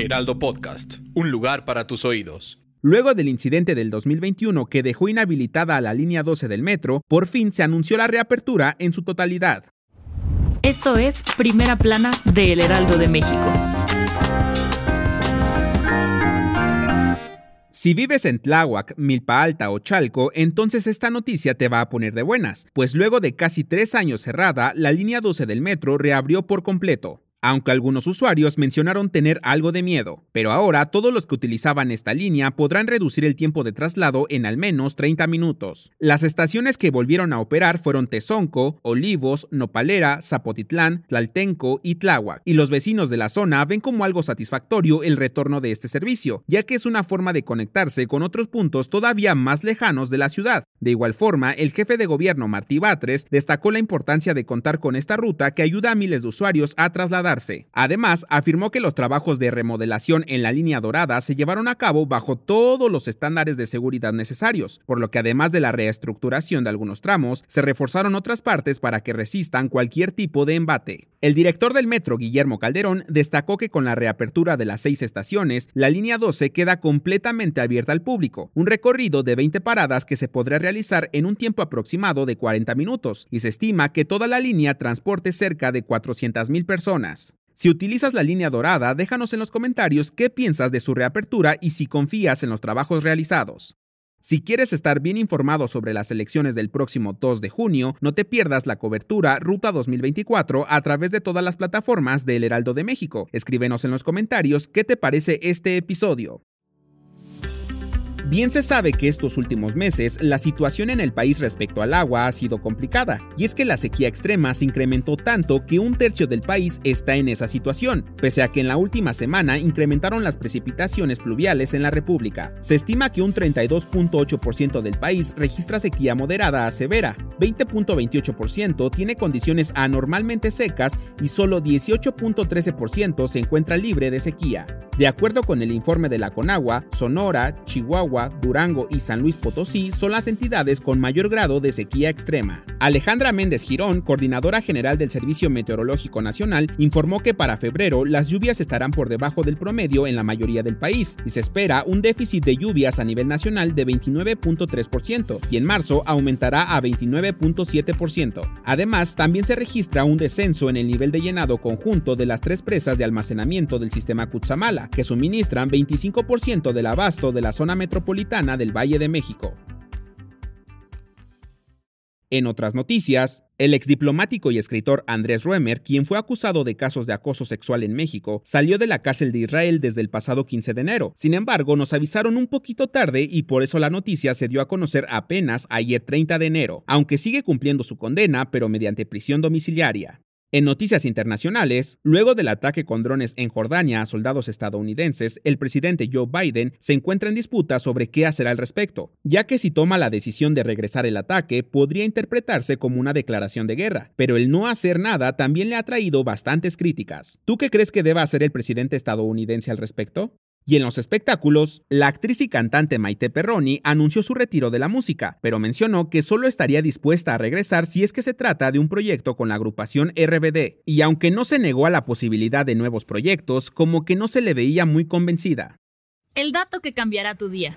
Heraldo Podcast, un lugar para tus oídos. Luego del incidente del 2021 que dejó inhabilitada a la línea 12 del metro, por fin se anunció la reapertura en su totalidad. Esto es Primera Plana de El Heraldo de México. Si vives en Tláhuac, Milpa Alta o Chalco, entonces esta noticia te va a poner de buenas, pues luego de casi tres años cerrada, la línea 12 del metro reabrió por completo aunque algunos usuarios mencionaron tener algo de miedo. Pero ahora todos los que utilizaban esta línea podrán reducir el tiempo de traslado en al menos 30 minutos. Las estaciones que volvieron a operar fueron Tezonco, Olivos, Nopalera, Zapotitlán, Tlaltenco y Tláhuac, y los vecinos de la zona ven como algo satisfactorio el retorno de este servicio, ya que es una forma de conectarse con otros puntos todavía más lejanos de la ciudad. De igual forma, el jefe de gobierno Martí Batres destacó la importancia de contar con esta ruta que ayuda a miles de usuarios a trasladar Además, afirmó que los trabajos de remodelación en la línea dorada se llevaron a cabo bajo todos los estándares de seguridad necesarios, por lo que además de la reestructuración de algunos tramos, se reforzaron otras partes para que resistan cualquier tipo de embate. El director del metro, Guillermo Calderón, destacó que con la reapertura de las seis estaciones, la línea 12 queda completamente abierta al público, un recorrido de 20 paradas que se podrá realizar en un tiempo aproximado de 40 minutos, y se estima que toda la línea transporte cerca de 400.000 personas. Si utilizas la línea dorada, déjanos en los comentarios qué piensas de su reapertura y si confías en los trabajos realizados. Si quieres estar bien informado sobre las elecciones del próximo 2 de junio, no te pierdas la cobertura Ruta 2024 a través de todas las plataformas del Heraldo de México. Escríbenos en los comentarios qué te parece este episodio. Bien se sabe que estos últimos meses la situación en el país respecto al agua ha sido complicada, y es que la sequía extrema se incrementó tanto que un tercio del país está en esa situación, pese a que en la última semana incrementaron las precipitaciones pluviales en la República. Se estima que un 32.8% del país registra sequía moderada a severa, 20.28% tiene condiciones anormalmente secas y solo 18.13% se encuentra libre de sequía. De acuerdo con el informe de la Conagua, Sonora, Chihuahua, Durango y San Luis Potosí son las entidades con mayor grado de sequía extrema. Alejandra Méndez Girón, coordinadora general del Servicio Meteorológico Nacional, informó que para febrero las lluvias estarán por debajo del promedio en la mayoría del país y se espera un déficit de lluvias a nivel nacional de 29.3% y en marzo aumentará a 29.7%. Además, también se registra un descenso en el nivel de llenado conjunto de las tres presas de almacenamiento del sistema Cutzamala, que suministran 25% del abasto de la zona metropolitana del Valle de México. En otras noticias, el exdiplomático y escritor Andrés Ruemer, quien fue acusado de casos de acoso sexual en México, salió de la cárcel de Israel desde el pasado 15 de enero. Sin embargo, nos avisaron un poquito tarde y por eso la noticia se dio a conocer apenas ayer 30 de enero, aunque sigue cumpliendo su condena, pero mediante prisión domiciliaria. En noticias internacionales, luego del ataque con drones en Jordania a soldados estadounidenses, el presidente Joe Biden se encuentra en disputa sobre qué hacer al respecto, ya que si toma la decisión de regresar el ataque podría interpretarse como una declaración de guerra, pero el no hacer nada también le ha traído bastantes críticas. ¿Tú qué crees que deba hacer el presidente estadounidense al respecto? Y en los espectáculos, la actriz y cantante Maite Perroni anunció su retiro de la música, pero mencionó que solo estaría dispuesta a regresar si es que se trata de un proyecto con la agrupación RBD, y aunque no se negó a la posibilidad de nuevos proyectos, como que no se le veía muy convencida. El dato que cambiará tu día.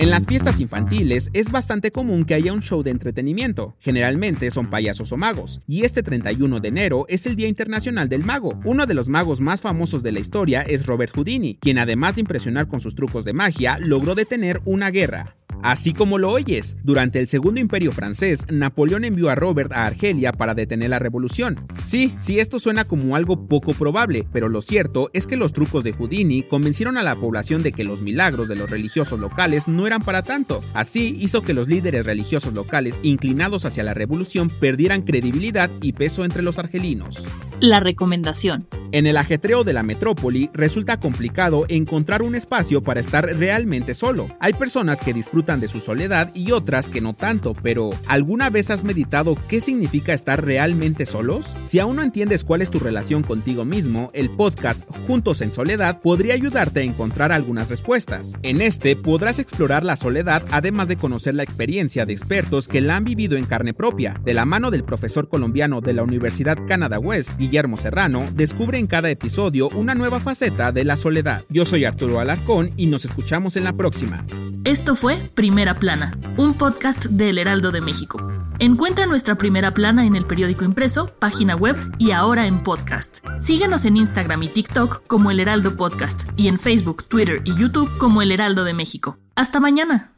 En las fiestas infantiles es bastante común que haya un show de entretenimiento. Generalmente son payasos o magos. Y este 31 de enero es el Día Internacional del Mago. Uno de los magos más famosos de la historia es Robert Houdini, quien además de impresionar con sus trucos de magia, logró detener una guerra. Así como lo oyes, durante el Segundo Imperio francés, Napoleón envió a Robert a Argelia para detener la revolución. Sí, sí, esto suena como algo poco probable, pero lo cierto es que los trucos de Houdini convencieron a la población de que los milagros de los religiosos locales no eran para tanto. Así hizo que los líderes religiosos locales inclinados hacia la revolución perdieran credibilidad y peso entre los argelinos. La recomendación. En el ajetreo de la metrópoli resulta complicado encontrar un espacio para estar realmente solo. Hay personas que disfrutan de su soledad y otras que no tanto, pero ¿alguna vez has meditado qué significa estar realmente solos? Si aún no entiendes cuál es tu relación contigo mismo, el podcast Juntos en Soledad podría ayudarte a encontrar algunas respuestas. En este podrás explorar la soledad además de conocer la experiencia de expertos que la han vivido en carne propia. De la mano del profesor colombiano de la Universidad Canada West, Guillermo Serrano, descubre en cada episodio una nueva faceta de la soledad. Yo soy Arturo Alarcón y nos escuchamos en la próxima. Esto fue Primera Plana, un podcast del Heraldo de México. Encuentra nuestra Primera Plana en el periódico impreso, página web y ahora en podcast. Síguenos en Instagram y TikTok como El Heraldo Podcast y en Facebook, Twitter y YouTube como El Heraldo de México. Hasta mañana.